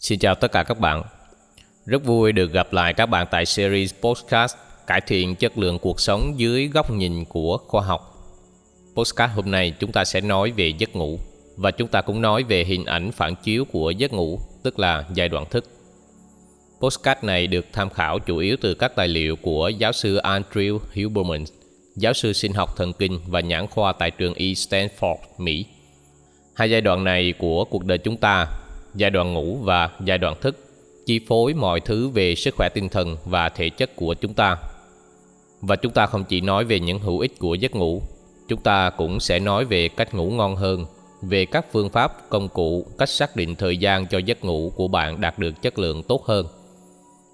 Xin chào tất cả các bạn. Rất vui được gặp lại các bạn tại series podcast cải thiện chất lượng cuộc sống dưới góc nhìn của khoa học. Podcast hôm nay chúng ta sẽ nói về giấc ngủ và chúng ta cũng nói về hình ảnh phản chiếu của giấc ngủ, tức là giai đoạn thức. Podcast này được tham khảo chủ yếu từ các tài liệu của giáo sư Andrew Huberman, giáo sư sinh học thần kinh và nhãn khoa tại trường E. Stanford, Mỹ. Hai giai đoạn này của cuộc đời chúng ta giai đoạn ngủ và giai đoạn thức chi phối mọi thứ về sức khỏe tinh thần và thể chất của chúng ta. Và chúng ta không chỉ nói về những hữu ích của giấc ngủ, chúng ta cũng sẽ nói về cách ngủ ngon hơn, về các phương pháp, công cụ, cách xác định thời gian cho giấc ngủ của bạn đạt được chất lượng tốt hơn.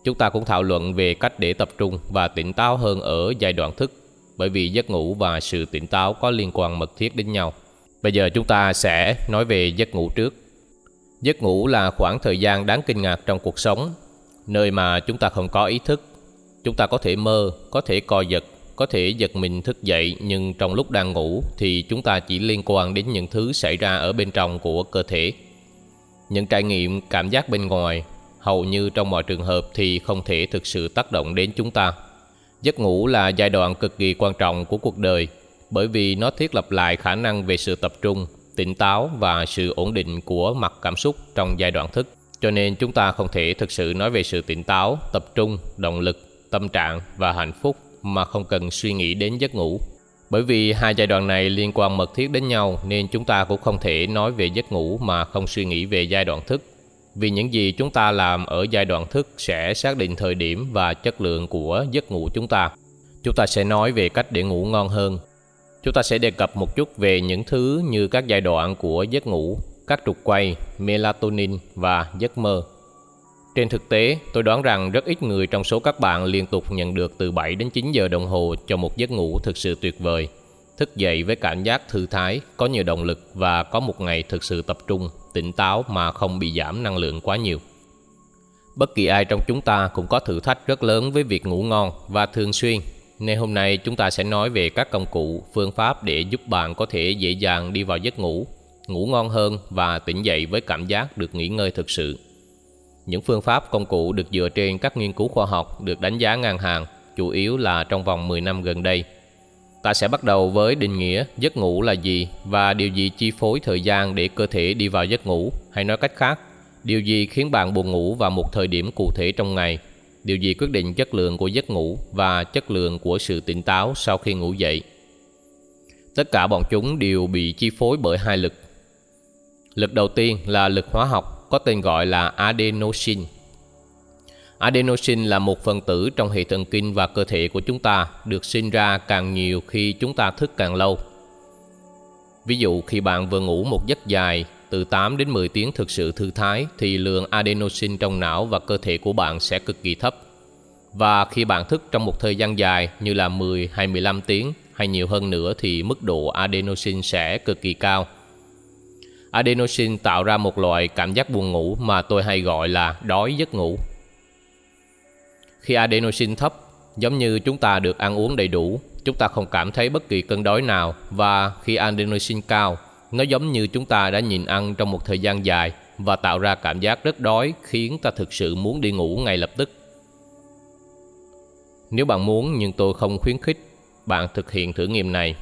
Chúng ta cũng thảo luận về cách để tập trung và tỉnh táo hơn ở giai đoạn thức, bởi vì giấc ngủ và sự tỉnh táo có liên quan mật thiết đến nhau. Bây giờ chúng ta sẽ nói về giấc ngủ trước. Giấc ngủ là khoảng thời gian đáng kinh ngạc trong cuộc sống, nơi mà chúng ta không có ý thức. Chúng ta có thể mơ, có thể co giật, có thể giật mình thức dậy nhưng trong lúc đang ngủ thì chúng ta chỉ liên quan đến những thứ xảy ra ở bên trong của cơ thể. Những trải nghiệm cảm giác bên ngoài hầu như trong mọi trường hợp thì không thể thực sự tác động đến chúng ta. Giấc ngủ là giai đoạn cực kỳ quan trọng của cuộc đời bởi vì nó thiết lập lại khả năng về sự tập trung, tỉnh táo và sự ổn định của mặt cảm xúc trong giai đoạn thức. Cho nên chúng ta không thể thực sự nói về sự tỉnh táo, tập trung, động lực, tâm trạng và hạnh phúc mà không cần suy nghĩ đến giấc ngủ. Bởi vì hai giai đoạn này liên quan mật thiết đến nhau nên chúng ta cũng không thể nói về giấc ngủ mà không suy nghĩ về giai đoạn thức. Vì những gì chúng ta làm ở giai đoạn thức sẽ xác định thời điểm và chất lượng của giấc ngủ chúng ta. Chúng ta sẽ nói về cách để ngủ ngon hơn, Chúng ta sẽ đề cập một chút về những thứ như các giai đoạn của giấc ngủ, các trục quay, melatonin và giấc mơ. Trên thực tế, tôi đoán rằng rất ít người trong số các bạn liên tục nhận được từ 7 đến 9 giờ đồng hồ cho một giấc ngủ thực sự tuyệt vời. Thức dậy với cảm giác thư thái, có nhiều động lực và có một ngày thực sự tập trung, tỉnh táo mà không bị giảm năng lượng quá nhiều. Bất kỳ ai trong chúng ta cũng có thử thách rất lớn với việc ngủ ngon và thường xuyên nên hôm nay chúng ta sẽ nói về các công cụ, phương pháp để giúp bạn có thể dễ dàng đi vào giấc ngủ, ngủ ngon hơn và tỉnh dậy với cảm giác được nghỉ ngơi thực sự. Những phương pháp công cụ được dựa trên các nghiên cứu khoa học được đánh giá ngang hàng, chủ yếu là trong vòng 10 năm gần đây. Ta sẽ bắt đầu với định nghĩa giấc ngủ là gì và điều gì chi phối thời gian để cơ thể đi vào giấc ngủ, hay nói cách khác, điều gì khiến bạn buồn ngủ vào một thời điểm cụ thể trong ngày điều gì quyết định chất lượng của giấc ngủ và chất lượng của sự tỉnh táo sau khi ngủ dậy. Tất cả bọn chúng đều bị chi phối bởi hai lực. Lực đầu tiên là lực hóa học, có tên gọi là adenosine. Adenosine là một phần tử trong hệ thần kinh và cơ thể của chúng ta, được sinh ra càng nhiều khi chúng ta thức càng lâu. Ví dụ khi bạn vừa ngủ một giấc dài từ 8 đến 10 tiếng thực sự thư thái thì lượng adenosine trong não và cơ thể của bạn sẽ cực kỳ thấp. Và khi bạn thức trong một thời gian dài như là 10 hay 15 tiếng hay nhiều hơn nữa thì mức độ adenosine sẽ cực kỳ cao. Adenosine tạo ra một loại cảm giác buồn ngủ mà tôi hay gọi là đói giấc ngủ. Khi adenosine thấp, giống như chúng ta được ăn uống đầy đủ, chúng ta không cảm thấy bất kỳ cơn đói nào và khi adenosine cao, nó giống như chúng ta đã nhìn ăn trong một thời gian dài và tạo ra cảm giác rất đói, khiến ta thực sự muốn đi ngủ ngay lập tức. Nếu bạn muốn nhưng tôi không khuyến khích, bạn thực hiện thử nghiệm này.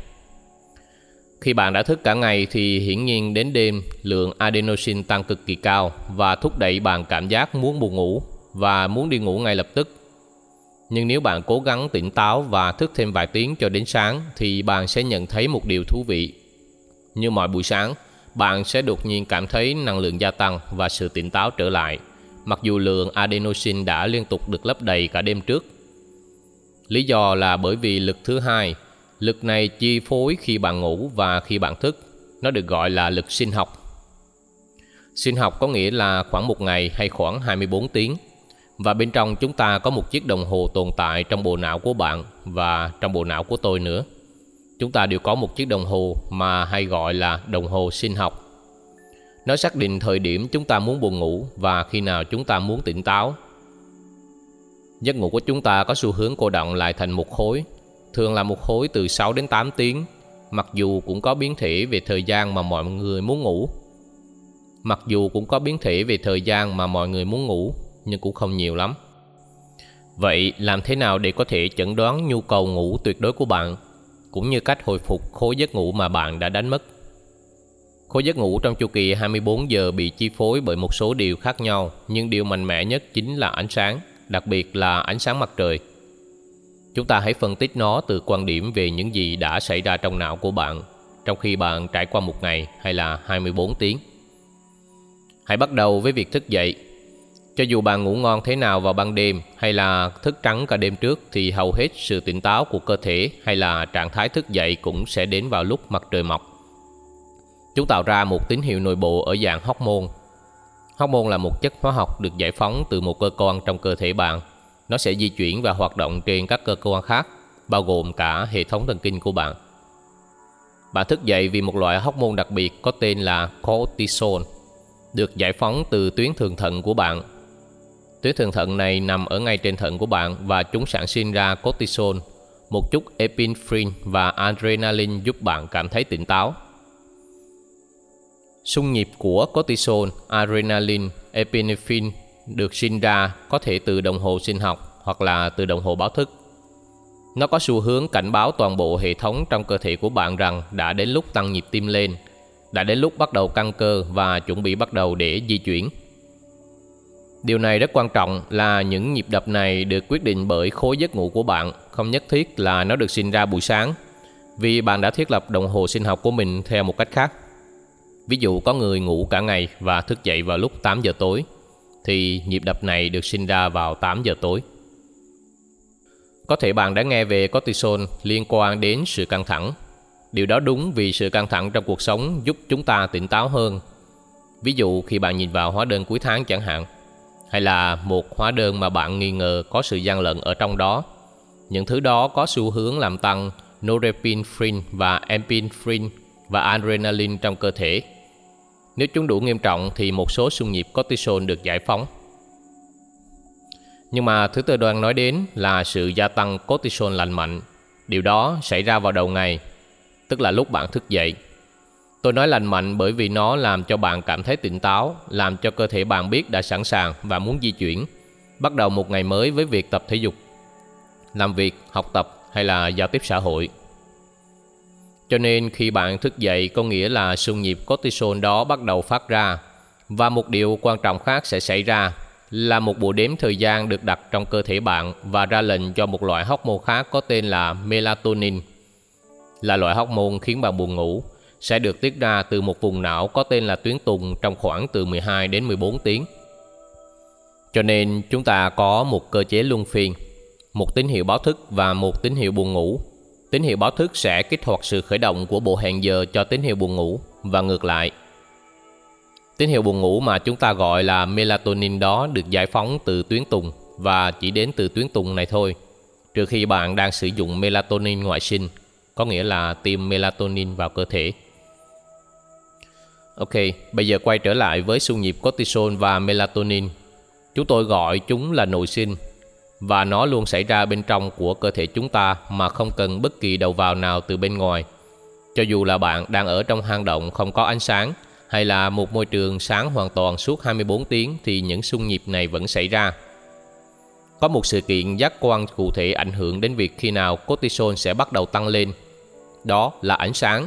Khi bạn đã thức cả ngày thì hiển nhiên đến đêm, lượng adenosine tăng cực kỳ cao và thúc đẩy bạn cảm giác muốn buồn ngủ và muốn đi ngủ ngay lập tức. Nhưng nếu bạn cố gắng tỉnh táo và thức thêm vài tiếng cho đến sáng thì bạn sẽ nhận thấy một điều thú vị như mọi buổi sáng, bạn sẽ đột nhiên cảm thấy năng lượng gia tăng và sự tỉnh táo trở lại, mặc dù lượng adenosine đã liên tục được lấp đầy cả đêm trước. Lý do là bởi vì lực thứ hai, lực này chi phối khi bạn ngủ và khi bạn thức, nó được gọi là lực sinh học. Sinh học có nghĩa là khoảng một ngày hay khoảng 24 tiếng. Và bên trong chúng ta có một chiếc đồng hồ tồn tại trong bộ não của bạn và trong bộ não của tôi nữa chúng ta đều có một chiếc đồng hồ mà hay gọi là đồng hồ sinh học. Nó xác định thời điểm chúng ta muốn buồn ngủ và khi nào chúng ta muốn tỉnh táo. Giấc ngủ của chúng ta có xu hướng cô động lại thành một khối, thường là một khối từ 6 đến 8 tiếng, mặc dù cũng có biến thể về thời gian mà mọi người muốn ngủ. Mặc dù cũng có biến thể về thời gian mà mọi người muốn ngủ, nhưng cũng không nhiều lắm. Vậy làm thế nào để có thể chẩn đoán nhu cầu ngủ tuyệt đối của bạn, cũng như cách hồi phục khối giấc ngủ mà bạn đã đánh mất? Khối giấc ngủ trong chu kỳ 24 giờ bị chi phối bởi một số điều khác nhau, nhưng điều mạnh mẽ nhất chính là ánh sáng, đặc biệt là ánh sáng mặt trời. Chúng ta hãy phân tích nó từ quan điểm về những gì đã xảy ra trong não của bạn trong khi bạn trải qua một ngày hay là 24 tiếng. Hãy bắt đầu với việc thức dậy. Cho dù bạn ngủ ngon thế nào vào ban đêm hay là thức trắng cả đêm trước thì hầu hết sự tỉnh táo của cơ thể hay là trạng thái thức dậy cũng sẽ đến vào lúc mặt trời mọc. Chúng tạo ra một tín hiệu nội bộ ở dạng hormone. Hormone là một chất hóa học được giải phóng từ một cơ quan trong cơ thể bạn. Nó sẽ di chuyển và hoạt động trên các cơ quan khác, bao gồm cả hệ thống thần kinh của bạn. Bạn thức dậy vì một loại hormone đặc biệt có tên là cortisol, được giải phóng từ tuyến thượng thận của bạn. Tuyến thượng thận này nằm ở ngay trên thận của bạn và chúng sản sinh ra cortisol, một chút epinephrine và adrenaline giúp bạn cảm thấy tỉnh táo. Xung nhịp của cortisol, adrenaline, epinephrine được sinh ra có thể từ đồng hồ sinh học hoặc là từ đồng hồ báo thức. Nó có xu hướng cảnh báo toàn bộ hệ thống trong cơ thể của bạn rằng đã đến lúc tăng nhịp tim lên, đã đến lúc bắt đầu căng cơ và chuẩn bị bắt đầu để di chuyển. Điều này rất quan trọng là những nhịp đập này được quyết định bởi khối giấc ngủ của bạn, không nhất thiết là nó được sinh ra buổi sáng, vì bạn đã thiết lập đồng hồ sinh học của mình theo một cách khác. Ví dụ có người ngủ cả ngày và thức dậy vào lúc 8 giờ tối, thì nhịp đập này được sinh ra vào 8 giờ tối. Có thể bạn đã nghe về cortisol liên quan đến sự căng thẳng. Điều đó đúng vì sự căng thẳng trong cuộc sống giúp chúng ta tỉnh táo hơn. Ví dụ khi bạn nhìn vào hóa đơn cuối tháng chẳng hạn, hay là một hóa đơn mà bạn nghi ngờ có sự gian lận ở trong đó. Những thứ đó có xu hướng làm tăng norepinephrine và epinephrine và adrenaline trong cơ thể. Nếu chúng đủ nghiêm trọng thì một số xung nhịp cortisol được giải phóng. Nhưng mà thứ tôi đang nói đến là sự gia tăng cortisol lành mạnh. Điều đó xảy ra vào đầu ngày, tức là lúc bạn thức dậy. Tôi nói lành mạnh bởi vì nó làm cho bạn cảm thấy tỉnh táo, làm cho cơ thể bạn biết đã sẵn sàng và muốn di chuyển, bắt đầu một ngày mới với việc tập thể dục, làm việc, học tập hay là giao tiếp xã hội. Cho nên khi bạn thức dậy có nghĩa là xung nhịp cortisol đó bắt đầu phát ra và một điều quan trọng khác sẽ xảy ra là một bộ đếm thời gian được đặt trong cơ thể bạn và ra lệnh cho một loại hormone khác có tên là melatonin. Là loại hormone khiến bạn buồn ngủ, sẽ được tiết ra từ một vùng não có tên là tuyến tùng trong khoảng từ 12 đến 14 tiếng. Cho nên chúng ta có một cơ chế luân phiên, một tín hiệu báo thức và một tín hiệu buồn ngủ. Tín hiệu báo thức sẽ kích hoạt sự khởi động của bộ hẹn giờ cho tín hiệu buồn ngủ và ngược lại. Tín hiệu buồn ngủ mà chúng ta gọi là melatonin đó được giải phóng từ tuyến tùng và chỉ đến từ tuyến tùng này thôi, trừ khi bạn đang sử dụng melatonin ngoại sinh, có nghĩa là tiêm melatonin vào cơ thể. Ok, bây giờ quay trở lại với xung nhịp cortisol và melatonin. Chúng tôi gọi chúng là nội sinh và nó luôn xảy ra bên trong của cơ thể chúng ta mà không cần bất kỳ đầu vào nào từ bên ngoài. Cho dù là bạn đang ở trong hang động không có ánh sáng hay là một môi trường sáng hoàn toàn suốt 24 tiếng thì những xung nhịp này vẫn xảy ra. Có một sự kiện giác quan cụ thể ảnh hưởng đến việc khi nào cortisol sẽ bắt đầu tăng lên. Đó là ánh sáng.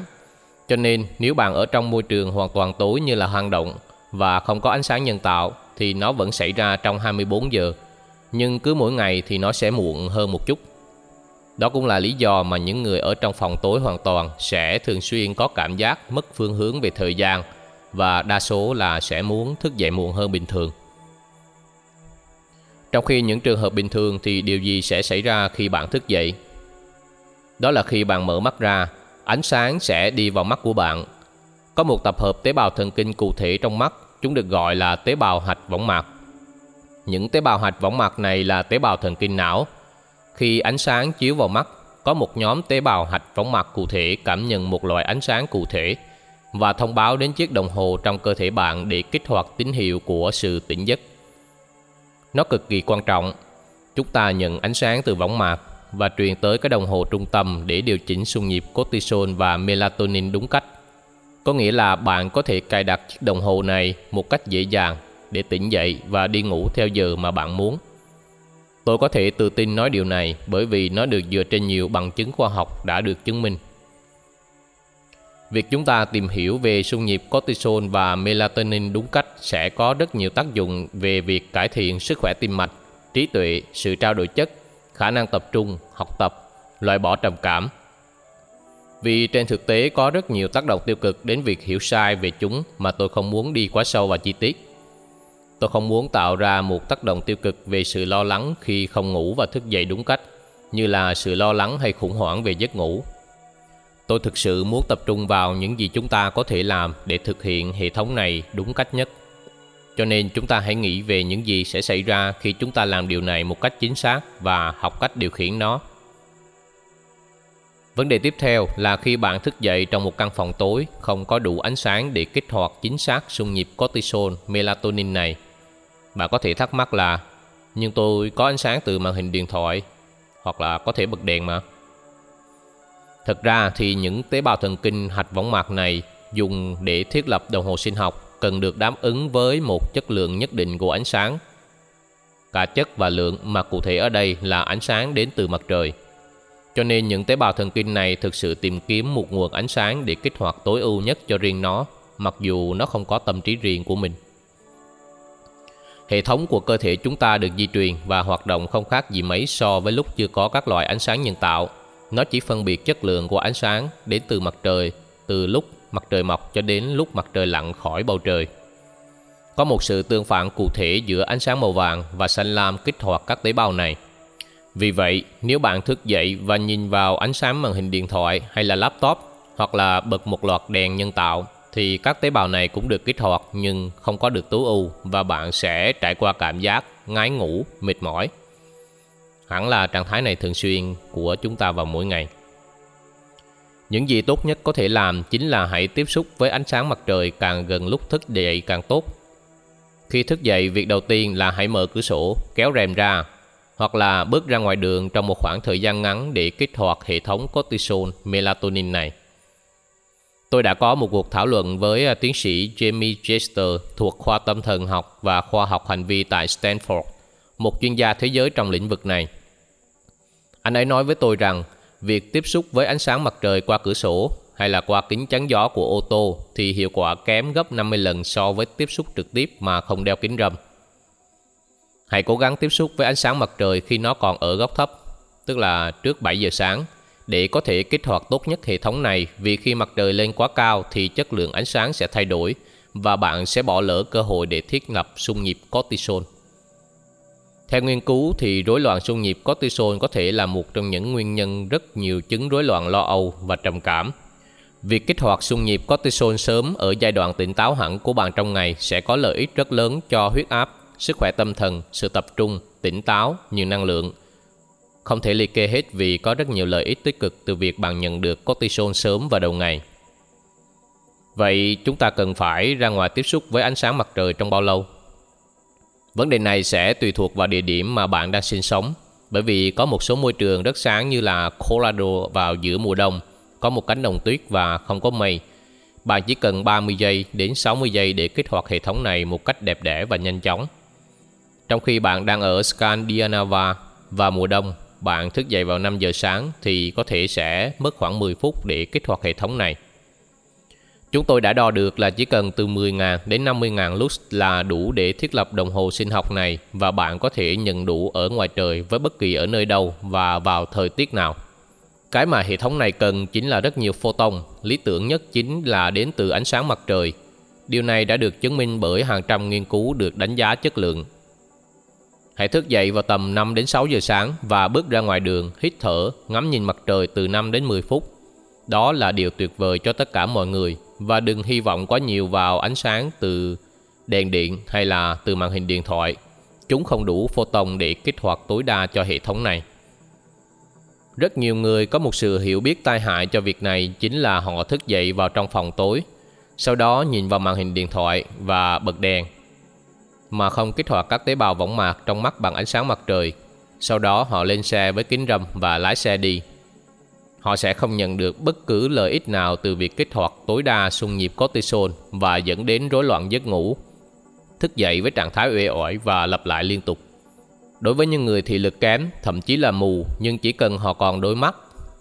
Cho nên nếu bạn ở trong môi trường hoàn toàn tối như là hang động và không có ánh sáng nhân tạo thì nó vẫn xảy ra trong 24 giờ. Nhưng cứ mỗi ngày thì nó sẽ muộn hơn một chút. Đó cũng là lý do mà những người ở trong phòng tối hoàn toàn sẽ thường xuyên có cảm giác mất phương hướng về thời gian – và đa số là sẽ muốn thức dậy muộn hơn bình thường. Trong khi những trường hợp bình thường thì điều gì sẽ xảy ra khi bạn thức dậy? Đó là khi bạn mở mắt ra, ánh sáng sẽ đi vào mắt của bạn. Có một tập hợp tế bào thần kinh cụ thể trong mắt, chúng được gọi là tế bào hạch võng mạc. Những tế bào hạch võng mạc này là tế bào thần kinh não. Khi ánh sáng chiếu vào mắt, có một nhóm tế bào hạch võng mạc cụ thể cảm nhận một loại ánh sáng cụ thể – và thông báo đến chiếc đồng hồ trong cơ thể bạn để kích hoạt tín hiệu của sự tỉnh giấc. Nó cực kỳ quan trọng. Chúng ta nhận ánh sáng từ võng mạc và truyền tới cái đồng hồ trung tâm để điều chỉnh xung nhịp cortisol và melatonin đúng cách. Có nghĩa là bạn có thể cài đặt chiếc đồng hồ này một cách dễ dàng để tỉnh dậy và đi ngủ theo giờ mà bạn muốn. Tôi có thể tự tin nói điều này bởi vì nó được dựa trên nhiều bằng chứng khoa học đã được chứng minh. Việc chúng ta tìm hiểu về xung nhịp cortisol và melatonin đúng cách sẽ có rất nhiều tác dụng về việc cải thiện sức khỏe tim mạch, trí tuệ, sự trao đổi chất, khả năng tập trung, học tập, loại bỏ trầm cảm. Vì trên thực tế có rất nhiều tác động tiêu cực đến việc hiểu sai về chúng mà tôi không muốn đi quá sâu vào chi tiết. Tôi không muốn tạo ra một tác động tiêu cực về sự lo lắng khi không ngủ và thức dậy đúng cách, như là sự lo lắng hay khủng hoảng về giấc ngủ. Tôi thực sự muốn tập trung vào những gì chúng ta có thể làm để thực hiện hệ thống này đúng cách nhất. Cho nên chúng ta hãy nghĩ về những gì sẽ xảy ra khi chúng ta làm điều này một cách chính xác và học cách điều khiển nó. Vấn đề tiếp theo là khi bạn thức dậy trong một căn phòng tối không có đủ ánh sáng để kích hoạt chính xác xung nhịp cortisol, melatonin này. Bạn có thể thắc mắc là nhưng tôi có ánh sáng từ màn hình điện thoại hoặc là có thể bật đèn mà. Thực ra thì những tế bào thần kinh hạch võng mạc này dùng để thiết lập đồng hồ sinh học cần được đáp ứng với một chất lượng nhất định của ánh sáng. Cả chất và lượng mà cụ thể ở đây là ánh sáng đến từ mặt trời. Cho nên những tế bào thần kinh này thực sự tìm kiếm một nguồn ánh sáng để kích hoạt tối ưu nhất cho riêng nó, mặc dù nó không có tâm trí riêng của mình. Hệ thống của cơ thể chúng ta được di truyền và hoạt động không khác gì mấy so với lúc chưa có các loại ánh sáng nhân tạo. Nó chỉ phân biệt chất lượng của ánh sáng đến từ mặt trời, từ lúc mặt trời mọc cho đến lúc mặt trời lặn khỏi bầu trời. Có một sự tương phản cụ thể giữa ánh sáng màu vàng và xanh lam kích hoạt các tế bào này. Vì vậy, nếu bạn thức dậy và nhìn vào ánh sáng màn hình điện thoại hay là laptop hoặc là bật một loạt đèn nhân tạo thì các tế bào này cũng được kích hoạt nhưng không có được tối ưu và bạn sẽ trải qua cảm giác ngái ngủ, mệt mỏi. Hẳn là trạng thái này thường xuyên của chúng ta vào mỗi ngày. Những gì tốt nhất có thể làm chính là hãy tiếp xúc với ánh sáng mặt trời càng gần lúc thức dậy càng tốt. Khi thức dậy, việc đầu tiên là hãy mở cửa sổ, kéo rèm ra hoặc là bước ra ngoài đường trong một khoảng thời gian ngắn để kích hoạt hệ thống cortisol melatonin này. Tôi đã có một cuộc thảo luận với à, tiến sĩ Jamie Chester thuộc khoa tâm thần học và khoa học hành vi tại Stanford, một chuyên gia thế giới trong lĩnh vực này. Anh ấy nói với tôi rằng việc tiếp xúc với ánh sáng mặt trời qua cửa sổ hay là qua kính chắn gió của ô tô thì hiệu quả kém gấp 50 lần so với tiếp xúc trực tiếp mà không đeo kính râm. Hãy cố gắng tiếp xúc với ánh sáng mặt trời khi nó còn ở góc thấp, tức là trước 7 giờ sáng, để có thể kích hoạt tốt nhất hệ thống này vì khi mặt trời lên quá cao thì chất lượng ánh sáng sẽ thay đổi và bạn sẽ bỏ lỡ cơ hội để thiết lập xung nhịp cortisol. Theo nghiên cứu thì rối loạn xung nhịp cortisol có thể là một trong những nguyên nhân rất nhiều chứng rối loạn lo âu và trầm cảm. Việc kích hoạt xung nhịp cortisol sớm ở giai đoạn tỉnh táo hẳn của bạn trong ngày sẽ có lợi ích rất lớn cho huyết áp, sức khỏe tâm thần, sự tập trung, tỉnh táo, nhiều năng lượng. Không thể liệt kê hết vì có rất nhiều lợi ích tích cực từ việc bạn nhận được cortisol sớm vào đầu ngày. Vậy chúng ta cần phải ra ngoài tiếp xúc với ánh sáng mặt trời trong bao lâu? Vấn đề này sẽ tùy thuộc vào địa điểm mà bạn đang sinh sống, bởi vì có một số môi trường rất sáng như là Colorado vào giữa mùa đông, có một cánh đồng tuyết và không có mây. Bạn chỉ cần 30 giây đến 60 giây để kích hoạt hệ thống này một cách đẹp đẽ và nhanh chóng. Trong khi bạn đang ở Scandinavia và mùa đông, bạn thức dậy vào 5 giờ sáng thì có thể sẽ mất khoảng 10 phút để kích hoạt hệ thống này. Chúng tôi đã đo được là chỉ cần từ 10.000 đến 50.000 lux là đủ để thiết lập đồng hồ sinh học này và bạn có thể nhận đủ ở ngoài trời với bất kỳ ở nơi đâu và vào thời tiết nào. Cái mà hệ thống này cần chính là rất nhiều photon, lý tưởng nhất chính là đến từ ánh sáng mặt trời. Điều này đã được chứng minh bởi hàng trăm nghiên cứu được đánh giá chất lượng. Hãy thức dậy vào tầm 5 đến 6 giờ sáng và bước ra ngoài đường, hít thở, ngắm nhìn mặt trời từ 5 đến 10 phút. Đó là điều tuyệt vời cho tất cả mọi người và đừng hy vọng quá nhiều vào ánh sáng từ đèn điện hay là từ màn hình điện thoại. Chúng không đủ photon để kích hoạt tối đa cho hệ thống này. Rất nhiều người có một sự hiểu biết tai hại cho việc này chính là họ thức dậy vào trong phòng tối, sau đó nhìn vào màn hình điện thoại và bật đèn, mà không kích hoạt các tế bào võng mạc trong mắt bằng ánh sáng mặt trời. Sau đó họ lên xe với kính râm và lái xe đi họ sẽ không nhận được bất cứ lợi ích nào từ việc kích hoạt tối đa xung nhịp cortisol và dẫn đến rối loạn giấc ngủ, thức dậy với trạng thái uể oải và lặp lại liên tục. Đối với những người thị lực kém, thậm chí là mù nhưng chỉ cần họ còn đôi mắt,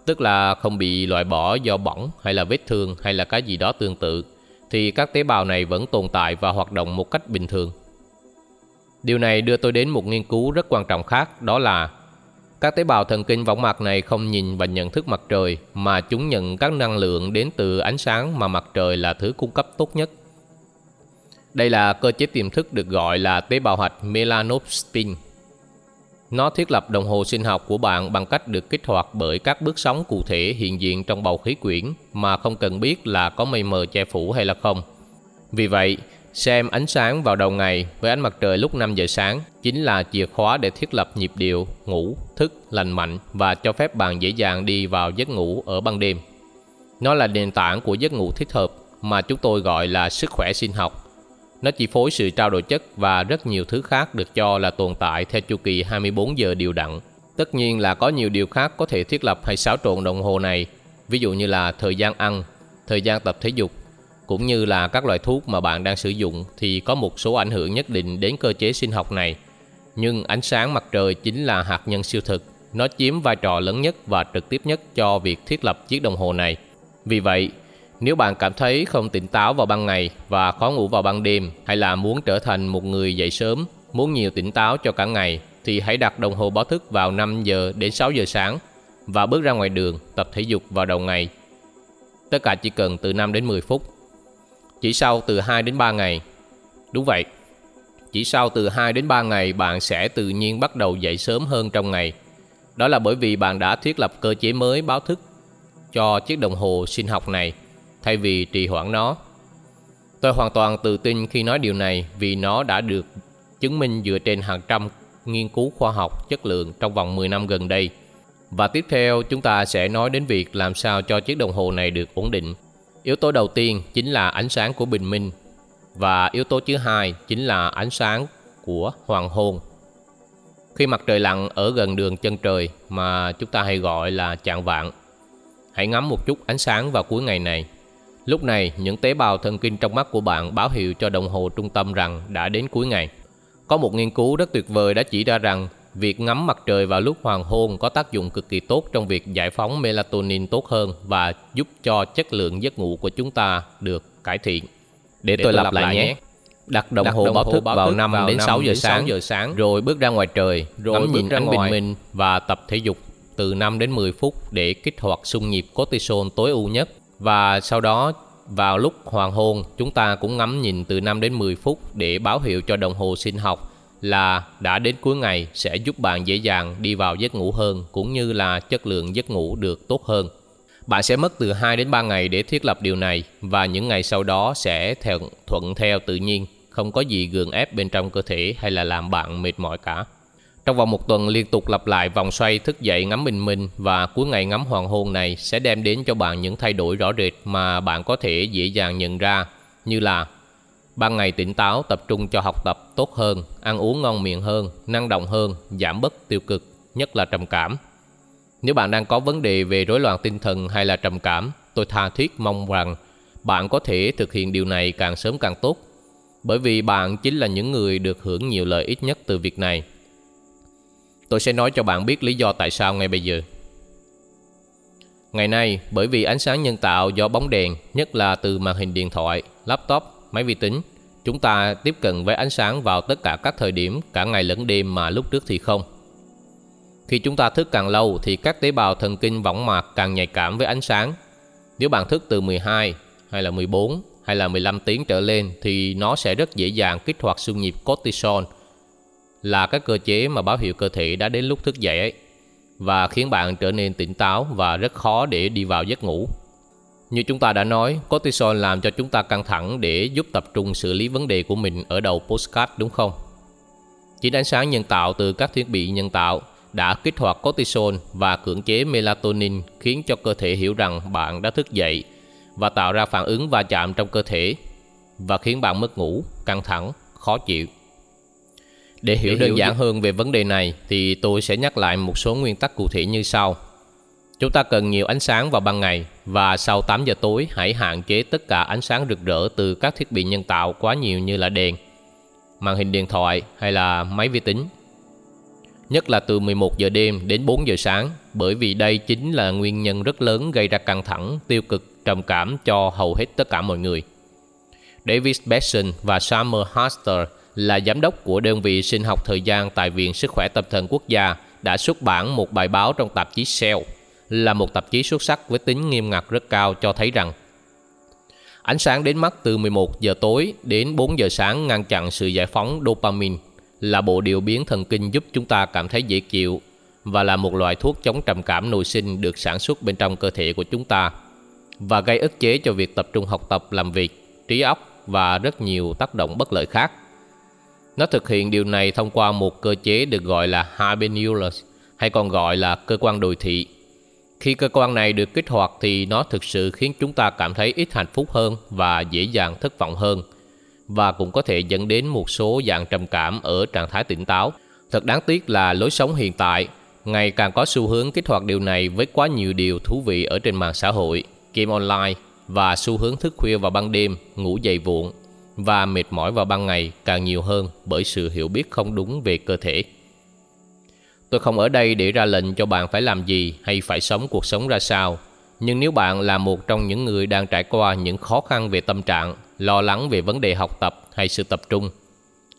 tức là không bị loại bỏ do bỏng hay là vết thương hay là cái gì đó tương tự, thì các tế bào này vẫn tồn tại và hoạt động một cách bình thường. Điều này đưa tôi đến một nghiên cứu rất quan trọng khác, đó là các tế bào thần kinh võng mạc này không nhìn và nhận thức mặt trời mà chúng nhận các năng lượng đến từ ánh sáng mà mặt trời là thứ cung cấp tốt nhất. Đây là cơ chế tiềm thức được gọi là tế bào hạch melanopsin. Nó thiết lập đồng hồ sinh học của bạn bằng cách được kích hoạt bởi các bước sóng cụ thể hiện diện trong bầu khí quyển mà không cần biết là có mây mờ che phủ hay là không. Vì vậy, Xem ánh sáng vào đầu ngày với ánh mặt trời lúc 5 giờ sáng chính là chìa khóa để thiết lập nhịp điệu, ngủ, thức, lành mạnh và cho phép bạn dễ dàng đi vào giấc ngủ ở ban đêm. Nó là nền tảng của giấc ngủ thích hợp mà chúng tôi gọi là sức khỏe sinh học. Nó chi phối sự trao đổi chất và rất nhiều thứ khác được cho là tồn tại theo chu kỳ 24 giờ điều đặn. Tất nhiên là có nhiều điều khác có thể thiết lập hay xáo trộn đồng hồ này, ví dụ như là thời gian ăn, thời gian tập thể dục cũng như là các loại thuốc mà bạn đang sử dụng thì có một số ảnh hưởng nhất định đến cơ chế sinh học này. Nhưng ánh sáng mặt trời chính là hạt nhân siêu thực, nó chiếm vai trò lớn nhất và trực tiếp nhất cho việc thiết lập chiếc đồng hồ này. Vì vậy, nếu bạn cảm thấy không tỉnh táo vào ban ngày và khó ngủ vào ban đêm hay là muốn trở thành một người dậy sớm, muốn nhiều tỉnh táo cho cả ngày thì hãy đặt đồng hồ báo thức vào 5 giờ đến 6 giờ sáng và bước ra ngoài đường tập thể dục vào đầu ngày. Tất cả chỉ cần từ 5 đến 10 phút chỉ sau từ 2 đến 3 ngày. Đúng vậy. Chỉ sau từ 2 đến 3 ngày, bạn sẽ tự nhiên bắt đầu dậy sớm hơn trong ngày. Đó là bởi vì bạn đã thiết lập cơ chế mới báo thức cho chiếc đồng hồ sinh học này, thay vì trì hoãn nó. Tôi hoàn toàn tự tin khi nói điều này vì nó đã được chứng minh dựa trên hàng trăm nghiên cứu khoa học chất lượng trong vòng 10 năm gần đây. Và tiếp theo, chúng ta sẽ nói đến việc làm sao cho chiếc đồng hồ này được ổn định. Yếu tố đầu tiên chính là ánh sáng của bình minh và yếu tố thứ hai chính là ánh sáng của hoàng hôn. Khi mặt trời lặn ở gần đường chân trời mà chúng ta hay gọi là chạng vạn, hãy ngắm một chút ánh sáng vào cuối ngày này. Lúc này, những tế bào thần kinh trong mắt của bạn báo hiệu cho đồng hồ trung tâm rằng đã đến cuối ngày. Có một nghiên cứu rất tuyệt vời đã chỉ ra rằng Việc ngắm mặt trời vào lúc hoàng hôn có tác dụng cực kỳ tốt trong việc giải phóng melatonin tốt hơn và giúp cho chất lượng giấc ngủ của chúng ta được cải thiện. Để, Để tôi, tôi lặp lại, nhé. Đặt đồng, Đặt hồ, đồng báo thức vào 5 vào đến 6 giờ sáng, giờ sáng, rồi bước ra ngoài trời, rồi ngắm nhìn ánh bình minh và tập thể dục từ 5 đến 10 phút để kích hoạt xung nhịp cortisol tối ưu nhất. Và sau đó vào lúc hoàng hôn, chúng ta cũng ngắm nhìn từ 5 đến 10 phút để báo hiệu cho đồng hồ sinh học là đã đến cuối ngày sẽ giúp bạn dễ dàng đi vào giấc ngủ hơn cũng như là chất lượng giấc ngủ được tốt hơn. Bạn sẽ mất từ 2 đến 3 ngày để thiết lập điều này và những ngày sau đó sẽ theo thuận theo tự nhiên, không có gì gượng ép bên trong cơ thể hay là làm bạn mệt mỏi cả. Trong vòng một tuần liên tục lặp lại vòng xoay thức dậy ngắm bình minh và cuối ngày ngắm hoàng hôn này sẽ đem đến cho bạn những thay đổi rõ rệt mà bạn có thể dễ dàng nhận ra như là Ban ngày tỉnh táo tập trung cho học tập tốt hơn, ăn uống ngon miệng hơn, năng động hơn, giảm bớt tiêu cực, nhất là trầm cảm. Nếu bạn đang có vấn đề về rối loạn tinh thần hay là trầm cảm, tôi tha thiết mong rằng bạn có thể thực hiện điều này càng sớm càng tốt, bởi vì bạn chính là những người được hưởng nhiều lợi ích nhất từ việc này. Tôi sẽ nói cho bạn biết lý do tại sao ngay bây giờ. Ngày nay, bởi vì ánh sáng nhân tạo do bóng đèn, nhất là từ màn hình điện thoại, laptop máy vi tính, chúng ta tiếp cận với ánh sáng vào tất cả các thời điểm cả ngày lẫn đêm mà lúc trước thì không. Khi chúng ta thức càng lâu thì các tế bào thần kinh võng mạc càng nhạy cảm với ánh sáng. Nếu bạn thức từ 12 hay là 14 hay là 15 tiếng trở lên thì nó sẽ rất dễ dàng kích hoạt xung nhịp cortisol là các cơ chế mà báo hiệu cơ thể đã đến lúc thức dậy ấy và khiến bạn trở nên tỉnh táo và rất khó để đi vào giấc ngủ. Như chúng ta đã nói, cortisol làm cho chúng ta căng thẳng để giúp tập trung xử lý vấn đề của mình ở đầu postcard đúng không? Chính ánh sáng nhân tạo từ các thiết bị nhân tạo đã kích hoạt cortisol và cưỡng chế melatonin khiến cho cơ thể hiểu rằng bạn đã thức dậy và tạo ra phản ứng va chạm trong cơ thể và khiến bạn mất ngủ, căng thẳng, khó chịu. Để hiểu đơn giản hơn về vấn đề này thì tôi sẽ nhắc lại một số nguyên tắc cụ thể như sau. Chúng ta cần nhiều ánh sáng vào ban ngày và sau 8 giờ tối hãy hạn chế tất cả ánh sáng rực rỡ từ các thiết bị nhân tạo quá nhiều như là đèn, màn hình điện thoại hay là máy vi tính. Nhất là từ 11 giờ đêm đến 4 giờ sáng bởi vì đây chính là nguyên nhân rất lớn gây ra căng thẳng, tiêu cực, trầm cảm cho hầu hết tất cả mọi người. David Besson và Summer Haster là giám đốc của đơn vị sinh học thời gian tại Viện Sức khỏe Tâm thần Quốc gia đã xuất bản một bài báo trong tạp chí Cell là một tạp chí xuất sắc với tính nghiêm ngặt rất cao cho thấy rằng ánh sáng đến mắt từ 11 giờ tối đến 4 giờ sáng ngăn chặn sự giải phóng dopamine là bộ điều biến thần kinh giúp chúng ta cảm thấy dễ chịu và là một loại thuốc chống trầm cảm nội sinh được sản xuất bên trong cơ thể của chúng ta và gây ức chế cho việc tập trung học tập, làm việc, trí óc và rất nhiều tác động bất lợi khác. Nó thực hiện điều này thông qua một cơ chế được gọi là habenulus hay còn gọi là cơ quan đồi thị khi cơ quan này được kích hoạt thì nó thực sự khiến chúng ta cảm thấy ít hạnh phúc hơn và dễ dàng thất vọng hơn và cũng có thể dẫn đến một số dạng trầm cảm ở trạng thái tỉnh táo. Thật đáng tiếc là lối sống hiện tại ngày càng có xu hướng kích hoạt điều này với quá nhiều điều thú vị ở trên mạng xã hội, game online và xu hướng thức khuya vào ban đêm, ngủ dậy muộn và mệt mỏi vào ban ngày càng nhiều hơn bởi sự hiểu biết không đúng về cơ thể. Tôi không ở đây để ra lệnh cho bạn phải làm gì hay phải sống cuộc sống ra sao. Nhưng nếu bạn là một trong những người đang trải qua những khó khăn về tâm trạng, lo lắng về vấn đề học tập hay sự tập trung,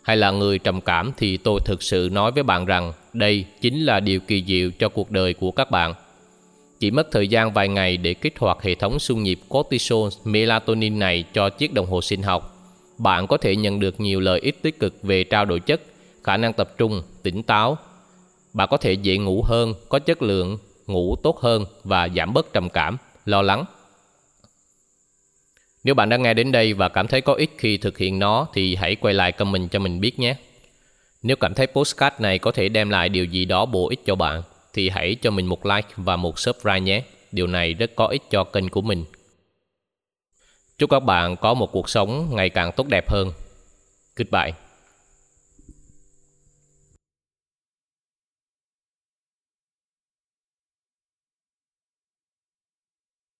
hay là người trầm cảm thì tôi thực sự nói với bạn rằng đây chính là điều kỳ diệu cho cuộc đời của các bạn. Chỉ mất thời gian vài ngày để kích hoạt hệ thống xung nhịp cortisol melatonin này cho chiếc đồng hồ sinh học. Bạn có thể nhận được nhiều lợi ích tích cực về trao đổi chất, khả năng tập trung, tỉnh táo, bạn có thể dễ ngủ hơn, có chất lượng, ngủ tốt hơn và giảm bớt trầm cảm, lo lắng. Nếu bạn đã nghe đến đây và cảm thấy có ích khi thực hiện nó thì hãy quay lại comment cho mình biết nhé. Nếu cảm thấy postcard này có thể đem lại điều gì đó bổ ích cho bạn thì hãy cho mình một like và một subscribe nhé. Điều này rất có ích cho kênh của mình. Chúc các bạn có một cuộc sống ngày càng tốt đẹp hơn. Goodbye.